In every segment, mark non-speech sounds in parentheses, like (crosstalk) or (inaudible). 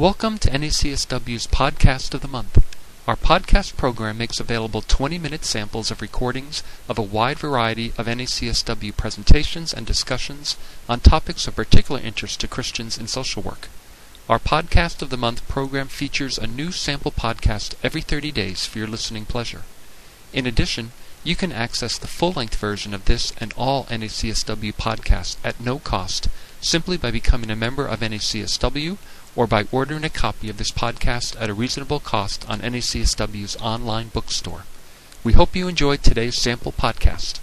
Welcome to NACSW's Podcast of the Month. Our podcast program makes available 20 minute samples of recordings of a wide variety of NACSW presentations and discussions on topics of particular interest to Christians in social work. Our Podcast of the Month program features a new sample podcast every 30 days for your listening pleasure. In addition, you can access the full length version of this and all NACSW podcasts at no cost simply by becoming a member of NACSW or by ordering a copy of this podcast at a reasonable cost on NACSW's online bookstore. We hope you enjoyed today's sample podcast.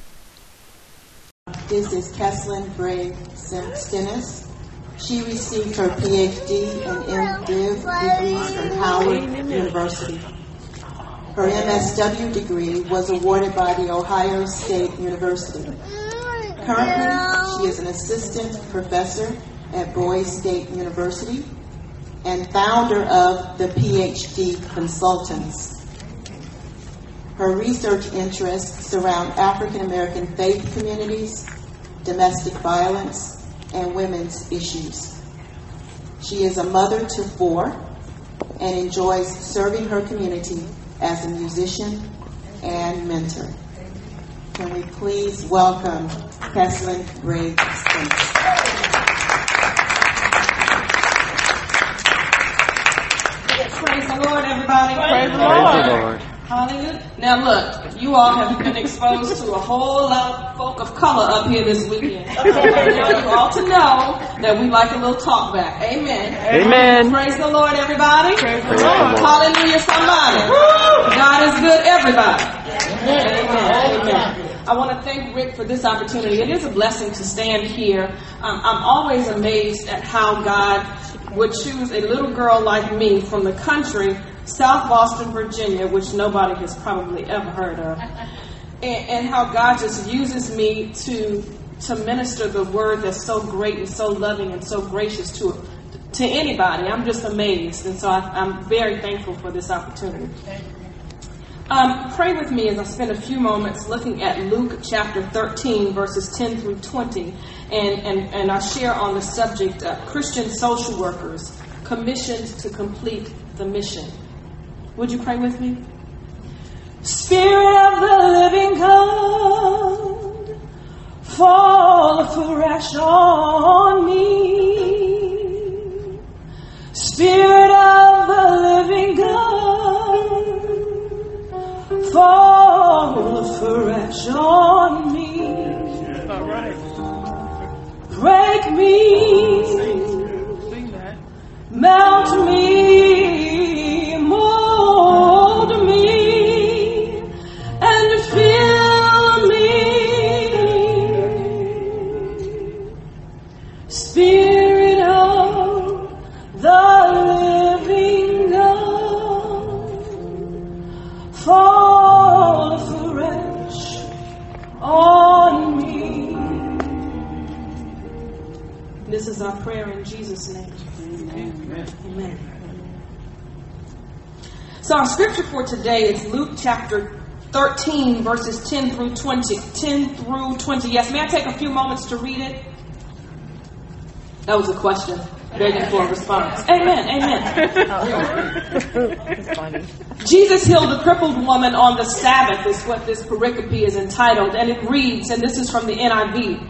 This is Kesslyn Brade Stennis. She received her PhD and MDiv degrees from Howard University. Her MSW degree was awarded by the Ohio State University. Currently, she is an assistant professor at Boise State University and founder of the PhD Consultants. Her research interests surround African American faith communities, domestic violence, and women's issues. She is a mother to four and enjoys serving her community as a musician and mentor. Can we please welcome Kesslyn Briggs? Praise Praise the Lord. Hallelujah. Now look, you all have been exposed to a whole lot of folk of color up here this weekend. (laughs) now you ought to know that we like a little talk back. Amen. Amen. Praise the Lord, everybody. Praise the Lord. Hallelujah, somebody. God is good, everybody. Amen. Amen. I want to thank Rick for this opportunity. It is a blessing to stand here. Um, I'm always amazed at how God would choose a little girl like me from the country, South Boston, Virginia, which nobody has probably ever heard of, and, and how God just uses me to to minister the word that's so great and so loving and so gracious to to anybody. I'm just amazed, and so I, I'm very thankful for this opportunity. Um, pray with me as I spend a few moments looking at Luke chapter 13, verses 10 through 20, and, and, and I share on the subject of Christian social workers commissioned to complete the mission. Would you pray with me? Spirit of the living God, fall afresh on fall afresh on me. This is our prayer in Jesus' name. Amen. So our scripture for today is Luke chapter 13, verses 10 through 20. 10 through 20. Yes, may I take a few moments to read it? That was a question. Begging for a response. Amen. Amen. Jesus healed a crippled woman on the Sabbath, is what this pericope is entitled, and it reads, and this is from the NIV.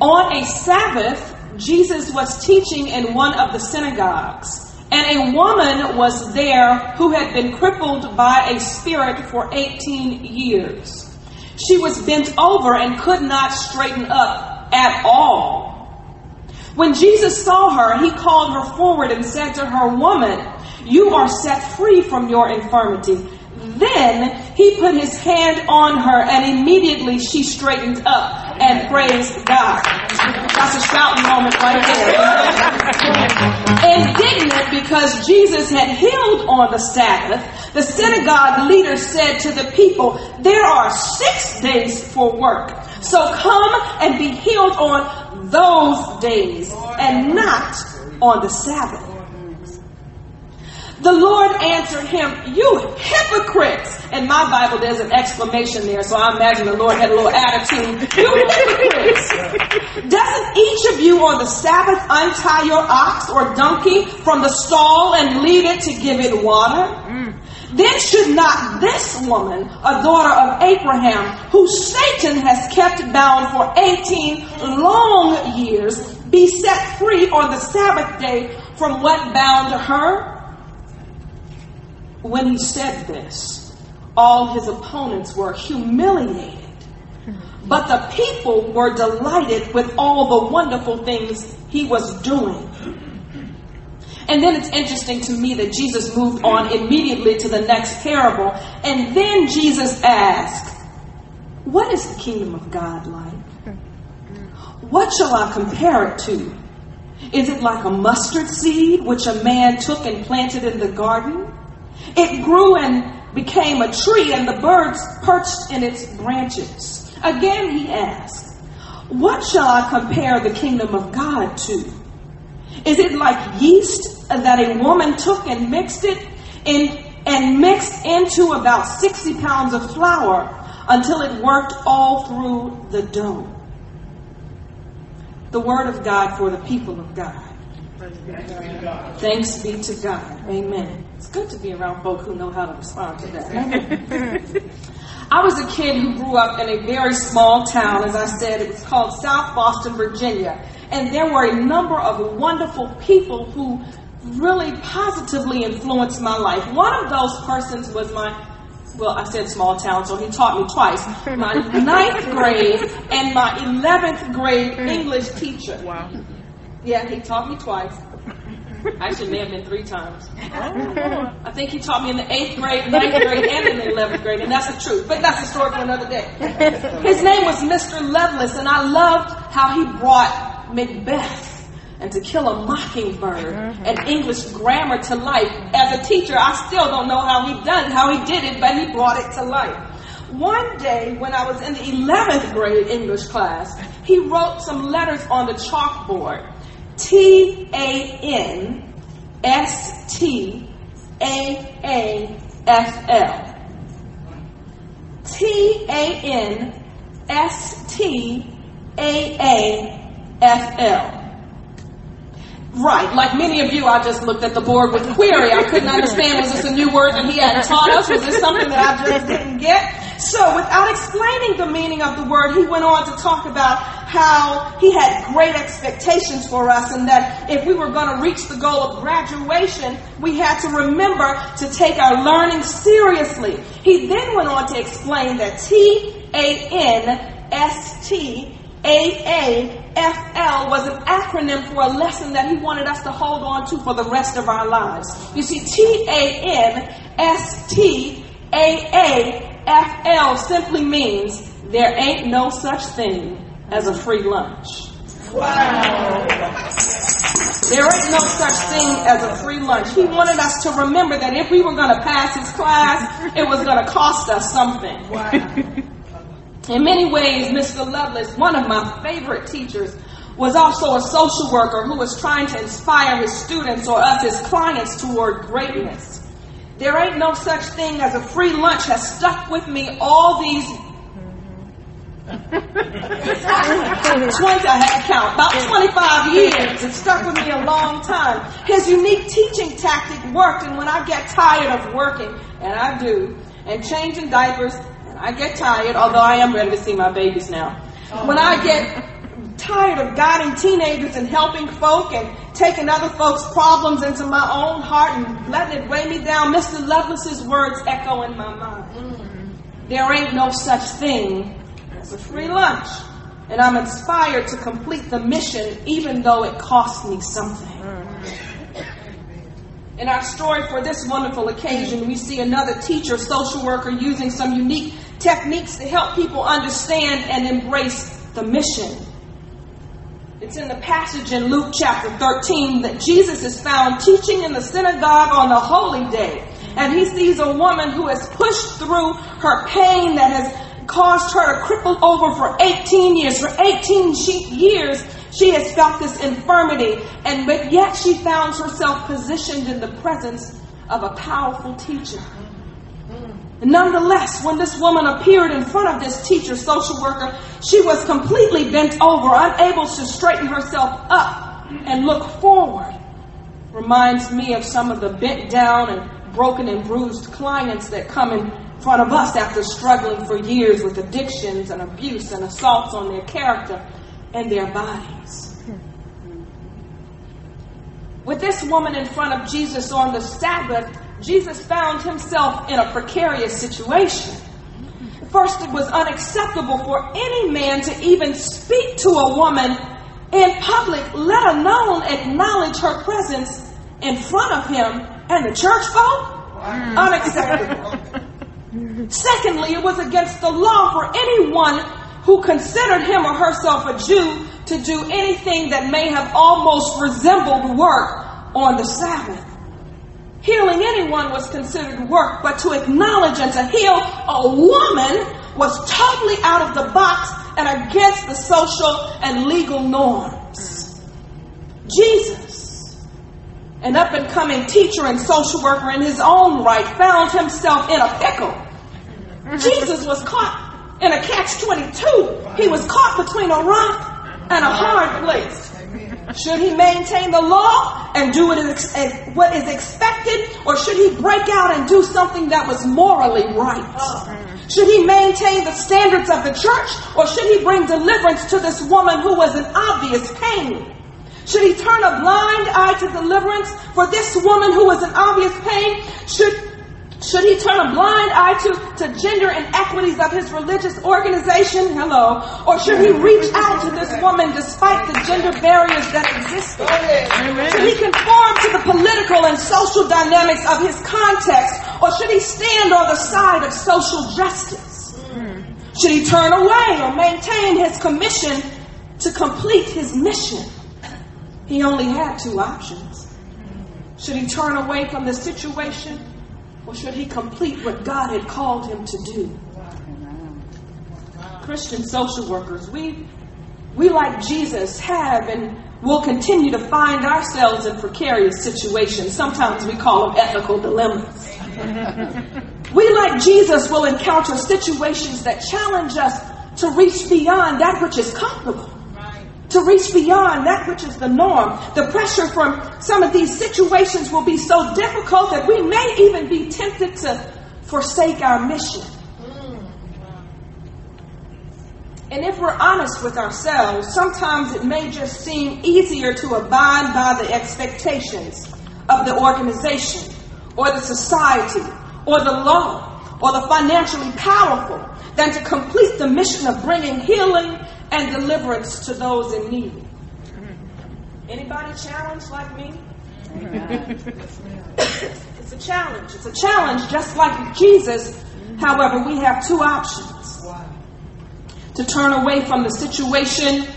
On a Sabbath, Jesus was teaching in one of the synagogues, and a woman was there who had been crippled by a spirit for 18 years. She was bent over and could not straighten up at all. When Jesus saw her, he called her forward and said to her, Woman, you are set free from your infirmity. Then he put his hand on her, and immediately she straightened up and praised God. That's a shouting moment right there. Indignant because Jesus had healed on the Sabbath, the synagogue leader said to the people, There are six days for work. So come and be healed on those days and not on the Sabbath. The Lord answered him, You hypocrites! And my Bible, there's an exclamation there, so I imagine the Lord had a little attitude. You (laughs) hypocrites! Doesn't each of you on the Sabbath untie your ox or donkey from the stall and lead it to give it water? Mm. Then should not this woman, a daughter of Abraham, who Satan has kept bound for 18 long years, be set free on the Sabbath day from what bound her? When he said this, all his opponents were humiliated. But the people were delighted with all the wonderful things he was doing. And then it's interesting to me that Jesus moved on immediately to the next parable. And then Jesus asked, What is the kingdom of God like? What shall I compare it to? Is it like a mustard seed which a man took and planted in the garden? It grew and became a tree, and the birds perched in its branches. Again he asked, What shall I compare the kingdom of God to? Is it like yeast that a woman took and mixed it in and mixed into about 60 pounds of flour until it worked all through the dough? The word of God for the people of God. Thanks be to God. Amen. It's good to be around folk who know how to respond to that. (laughs) I was a kid who grew up in a very small town, as I said. It was called South Boston, Virginia. And there were a number of wonderful people who really positively influenced my life. One of those persons was my well, I said small town, so he taught me twice. My (laughs) ninth grade and my 11th grade English teacher. Wow. Yeah, he taught me twice. (laughs) Actually, may have been three times. Oh. I think he taught me in the eighth grade, ninth grade, and in the eleventh grade, and that's the truth. But that's a story for another day. His name was Mr. Lovelace, and I loved how he brought Macbeth and To Kill a Mockingbird mm-hmm. and English grammar to life. As a teacher, I still don't know how he done, how he did it, but he brought it to life. One day, when I was in the 11th grade English class, he wrote some letters on the chalkboard. T A N S T A A F L. T A N S T A A F L. Right, like many of you, I just looked at the board with query. I couldn't understand, was this a new word that he hadn't taught us? Was this something that I just didn't get? So, without explaining the meaning of the word, he went on to talk about how he had great expectations for us and that if we were going to reach the goal of graduation, we had to remember to take our learning seriously. He then went on to explain that T A N S T AAFL was an acronym for a lesson that he wanted us to hold on to for the rest of our lives. You see, T-A-N-S-T-A-A-F-L simply means there ain't no such thing as a free lunch. Wow. There ain't no such thing as a free lunch. He wanted us to remember that if we were going to pass his class, it was going to cost us something. Wow. In many ways, Mr. Lovelace, one of my favorite teachers, was also a social worker who was trying to inspire his students or us, his clients, toward greatness. There ain't no such thing as a free lunch has stuck with me all these (laughs) 20, I had to count, about 25 years. It stuck with me a long time. His unique teaching tactic worked, and when I get tired of working, and I do, and changing diapers, I get tired, although I am ready to see my babies now. When I get tired of guiding teenagers and helping folk and taking other folks' problems into my own heart and letting it weigh me down, Mr. Lovelace's words echo in my mind. There ain't no such thing as a free lunch. And I'm inspired to complete the mission even though it costs me something. In our story for this wonderful occasion, we see another teacher, social worker, using some unique techniques to help people understand and embrace the mission. It's in the passage in Luke chapter 13 that Jesus is found teaching in the synagogue on a holy day. And he sees a woman who has pushed through her pain that has caused her to cripple over for 18 years. For 18 years, she has felt this infirmity, and but yet she found herself positioned in the presence of a powerful teacher. Nonetheless, when this woman appeared in front of this teacher, social worker, she was completely bent over, unable to straighten herself up and look forward. Reminds me of some of the bent down and broken and bruised clients that come in front of us after struggling for years with addictions and abuse and assaults on their character and their bodies. With this woman in front of Jesus on the Sabbath, Jesus found himself in a precarious situation. First, it was unacceptable for any man to even speak to a woman in public, let alone acknowledge her presence in front of him and the church folk. Mm. Unacceptable. Secondly, it was against the law for anyone who considered him or herself a Jew to do anything that may have almost resembled work on the Sabbath. Healing anyone was considered work, but to acknowledge and to heal a woman was totally out of the box and against the social and legal norms. Jesus, an up and coming teacher and social worker in his own right, found himself in a pickle. Jesus was caught in a catch 22. He was caught between a rock and a hard place. Should he maintain the law and do what is, what is expected, or should he break out and do something that was morally right? Should he maintain the standards of the church, or should he bring deliverance to this woman who was in obvious pain? Should he turn a blind eye to deliverance for this woman who was in obvious pain? Should should he turn a blind eye to, to gender inequities of his religious organization? Hello. Or should he reach out to this woman despite the gender barriers that existed? Should he conform to the political and social dynamics of his context? Or should he stand on the side of social justice? Should he turn away or maintain his commission to complete his mission? He only had two options. Should he turn away from the situation or should he complete what God had called him to do? Christian social workers, we, we like Jesus have and will continue to find ourselves in precarious situations. Sometimes we call them ethical dilemmas. (laughs) we, like Jesus, will encounter situations that challenge us to reach beyond that which is comfortable to reach beyond that which is the norm. The pressure from some of these situations will be so difficult that we may even be tempted to forsake our mission. And if we're honest with ourselves, sometimes it may just seem easier to abide by the expectations of the organization or the society or the law or the financially powerful than to complete the mission of bringing healing and deliverance to those in need. Mm-hmm. Anybody challenged like me? (laughs) it's a challenge. It's a challenge just like Jesus. However, we have two options. To turn away from the situation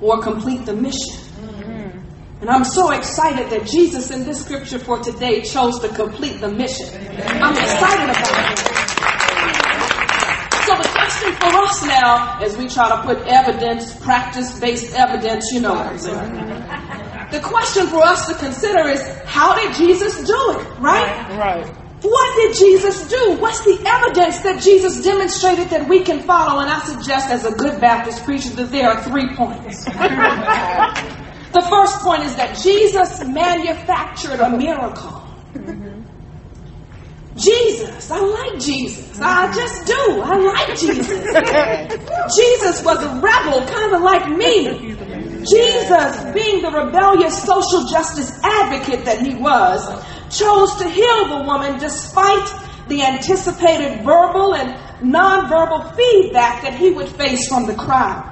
or complete the mission. Mm-hmm. And I'm so excited that Jesus in this scripture for today chose to complete the mission. I'm excited about it. For us now, as we try to put evidence, practice-based evidence, you know what I'm saying. The question for us to consider is, how did Jesus do it, right? Right. What did Jesus do? What's the evidence that Jesus demonstrated that we can follow? And I suggest, as a good Baptist preacher, that there are three points. (laughs) the first point is that Jesus manufactured a miracle. Mm-hmm. Jesus, I like Jesus. I just do. I like Jesus. (laughs) Jesus was a rebel, kind of like me. Jesus, being the rebellious social justice advocate that he was, chose to heal the woman despite the anticipated verbal and nonverbal feedback that he would face from the crowd.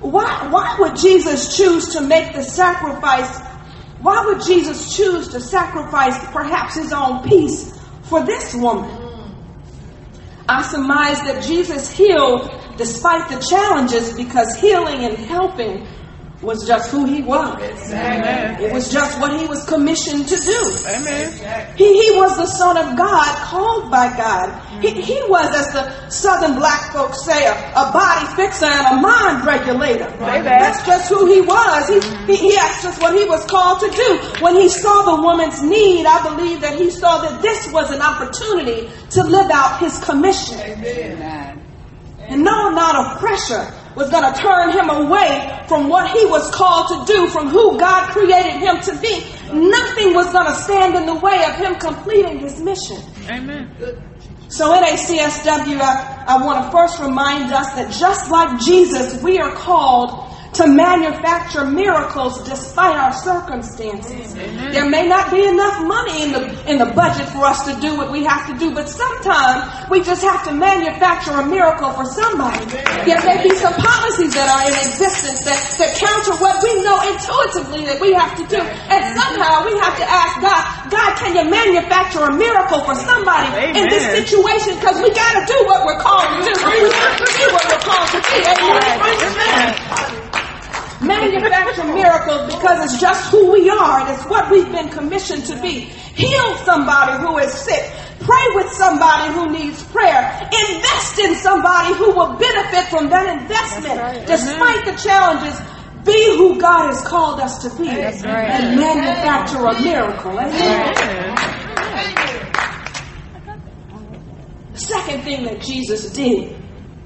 Why, why would Jesus choose to make the sacrifice? Why would Jesus choose to sacrifice perhaps his own peace for this woman? I surmise that Jesus healed despite the challenges because healing and helping was just who he was. Amen. It was just what he was commissioned to do. Amen. He, he was the son of God, called by God. He, he was, as the southern black folks say, a, a body fixer and a mind regulator. that. That's just who he was. He, he, he, that's just what he was called to do. When he saw the woman's need, I believe that he saw that this was an opportunity to live out his commission. And no amount of pressure was going to turn him away from what he was called to do, from who God created him to be. Nothing was going to stand in the way of him completing his mission. Amen. So NACSW, I, I want to first remind us that just like Jesus, we are called to manufacture miracles despite our circumstances. There may not be enough money in the in the budget for us to do what we have to do, but sometimes we just have to manufacture a miracle for somebody. There may be some policies that are in existence that, that counter what we know intuitively that we have to do. And somehow we have to ask God, God, can you manufacture a miracle for somebody in this situation? Because we gotta do what we're called to do. We have to what we're called to be. Amen. Manufacture miracles because it's just who we are and it's what we've been commissioned to be. Heal somebody who is sick. Pray with somebody who needs prayer. Invest in somebody who will benefit from that investment. Despite the challenges, be who God has called us to be and manufacture a miracle. Amen. The second thing that Jesus did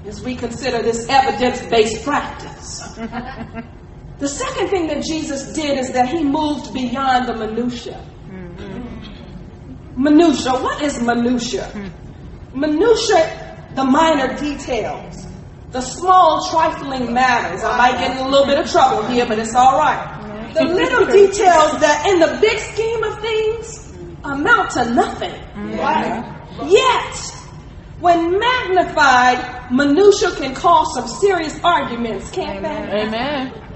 is we consider this evidence based practice. (laughs) The second thing that Jesus did is that he moved beyond the minutia. Mm-hmm. Minutia. What is minutia? Hmm. Minutia, the minor details, the small trifling matters. I might get in a little bit of trouble here, but it's all right. The little (laughs) details that, in the big scheme of things, amount to nothing. Yet, when magnified, minutia can cause some serious arguments, can't they? Amen.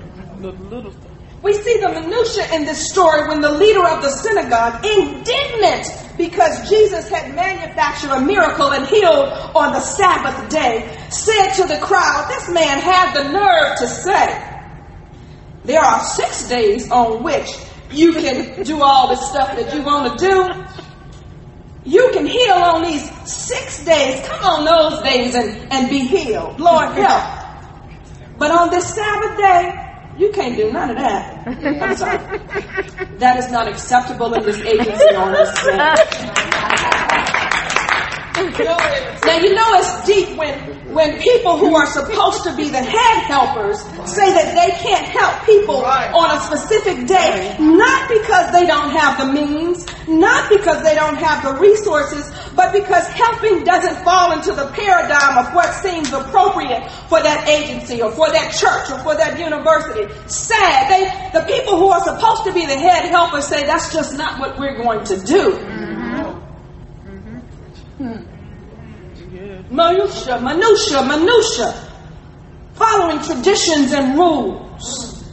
Little, little. We see the minutia in this story when the leader of the synagogue, indignant because Jesus had manufactured a miracle and healed on the Sabbath day, said to the crowd, This man had the nerve to say, There are six days on which you can do all the stuff that you want to do. You can heal on these six days. Come on those days and, and be healed. Lord help. But on this Sabbath day, you can't do none of that. I'm sorry. That is not acceptable in this agency on this. Now you know it's deep when when people who are supposed to be the head helpers say that they can't help people on a specific day, not because they don't have the means, not because they don't have the resources, but because helping doesn't fall into the paradigm of what seems appropriate for that agency or for that church or for that university. Sad. They the people who are supposed to be the head helpers say that's just not what we're going to do. Mm-hmm. Minutia, minutia, minutia. Following traditions and rules.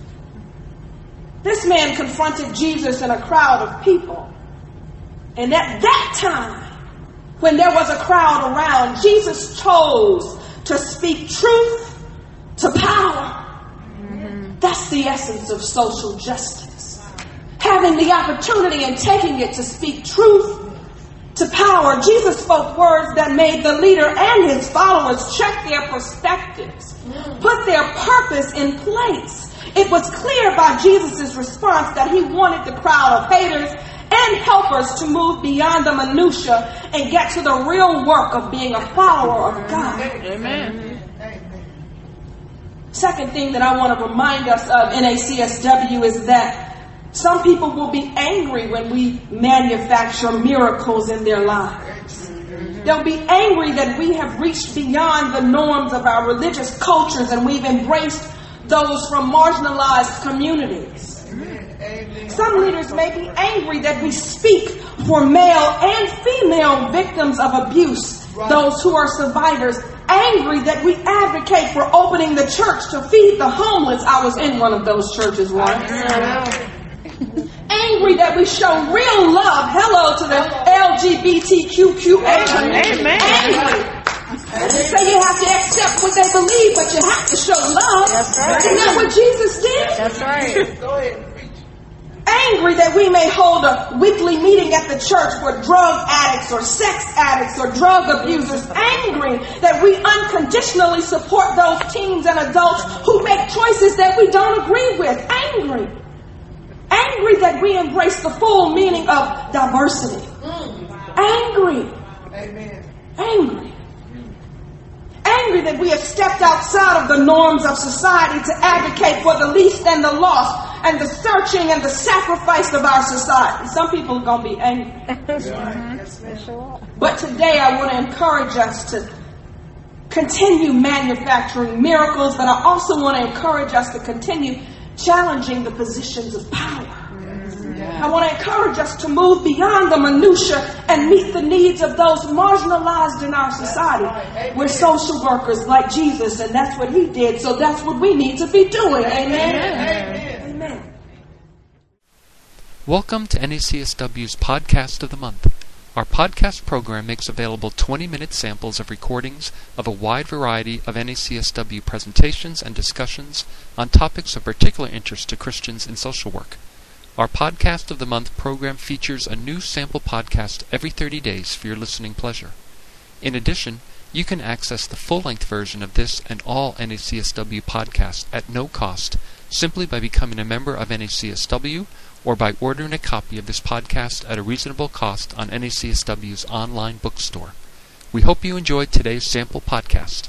This man confronted Jesus in a crowd of people. And at that time, when there was a crowd around, Jesus chose to speak truth to power. That's the essence of social justice. Having the opportunity and taking it to speak truth to power, Jesus spoke words that made the leader and his followers check their perspectives, put their purpose in place. It was clear by Jesus' response that he wanted the crowd of haters and us to move beyond the minutia and get to the real work of being a follower of God. Amen. Second thing that I want to remind us of NACSW is that some people will be angry when we manufacture miracles in their lives. They'll be angry that we have reached beyond the norms of our religious cultures and we've embraced those from marginalized communities. Some leaders may be angry that we speak for male and female victims of abuse, those who are survivors, angry that we advocate for opening the church to feed the homeless. I was in one of those churches once. (laughs) Angry that we show real love. Hello to the LGBTQQA community. Amen. Angry They say you have to accept what they believe, but you have to show love. That's right. Isn't that what Jesus did? That's right. (laughs) angry that we may hold a weekly meeting at the church for drug addicts or sex addicts or drug abusers. Angry that we unconditionally support those teens and adults who make choices that we don't agree with. Angry. Angry that we embrace the full meaning of diversity. Mm. Angry. Angry. Angry that we have stepped outside of the norms of society to advocate for the least and the lost and the searching and the sacrifice of our society. Some people are going to be angry. (laughs) But today I want to encourage us to continue manufacturing miracles, but I also want to encourage us to continue challenging the positions of power. I want to encourage us to move beyond the minutia and meet the needs of those marginalized in our society. We're social workers like Jesus, and that's what he did, so that's what we need to be doing. Amen. Amen. Welcome to NACSW's Podcast of the Month. Our podcast program makes available 20 minute samples of recordings of a wide variety of NACSW presentations and discussions on topics of particular interest to Christians in social work. Our Podcast of the Month program features a new sample podcast every 30 days for your listening pleasure. In addition, you can access the full length version of this and all NACSW podcasts at no cost simply by becoming a member of NACSW or by ordering a copy of this podcast at a reasonable cost on NACSW's online bookstore. We hope you enjoyed today's sample podcast.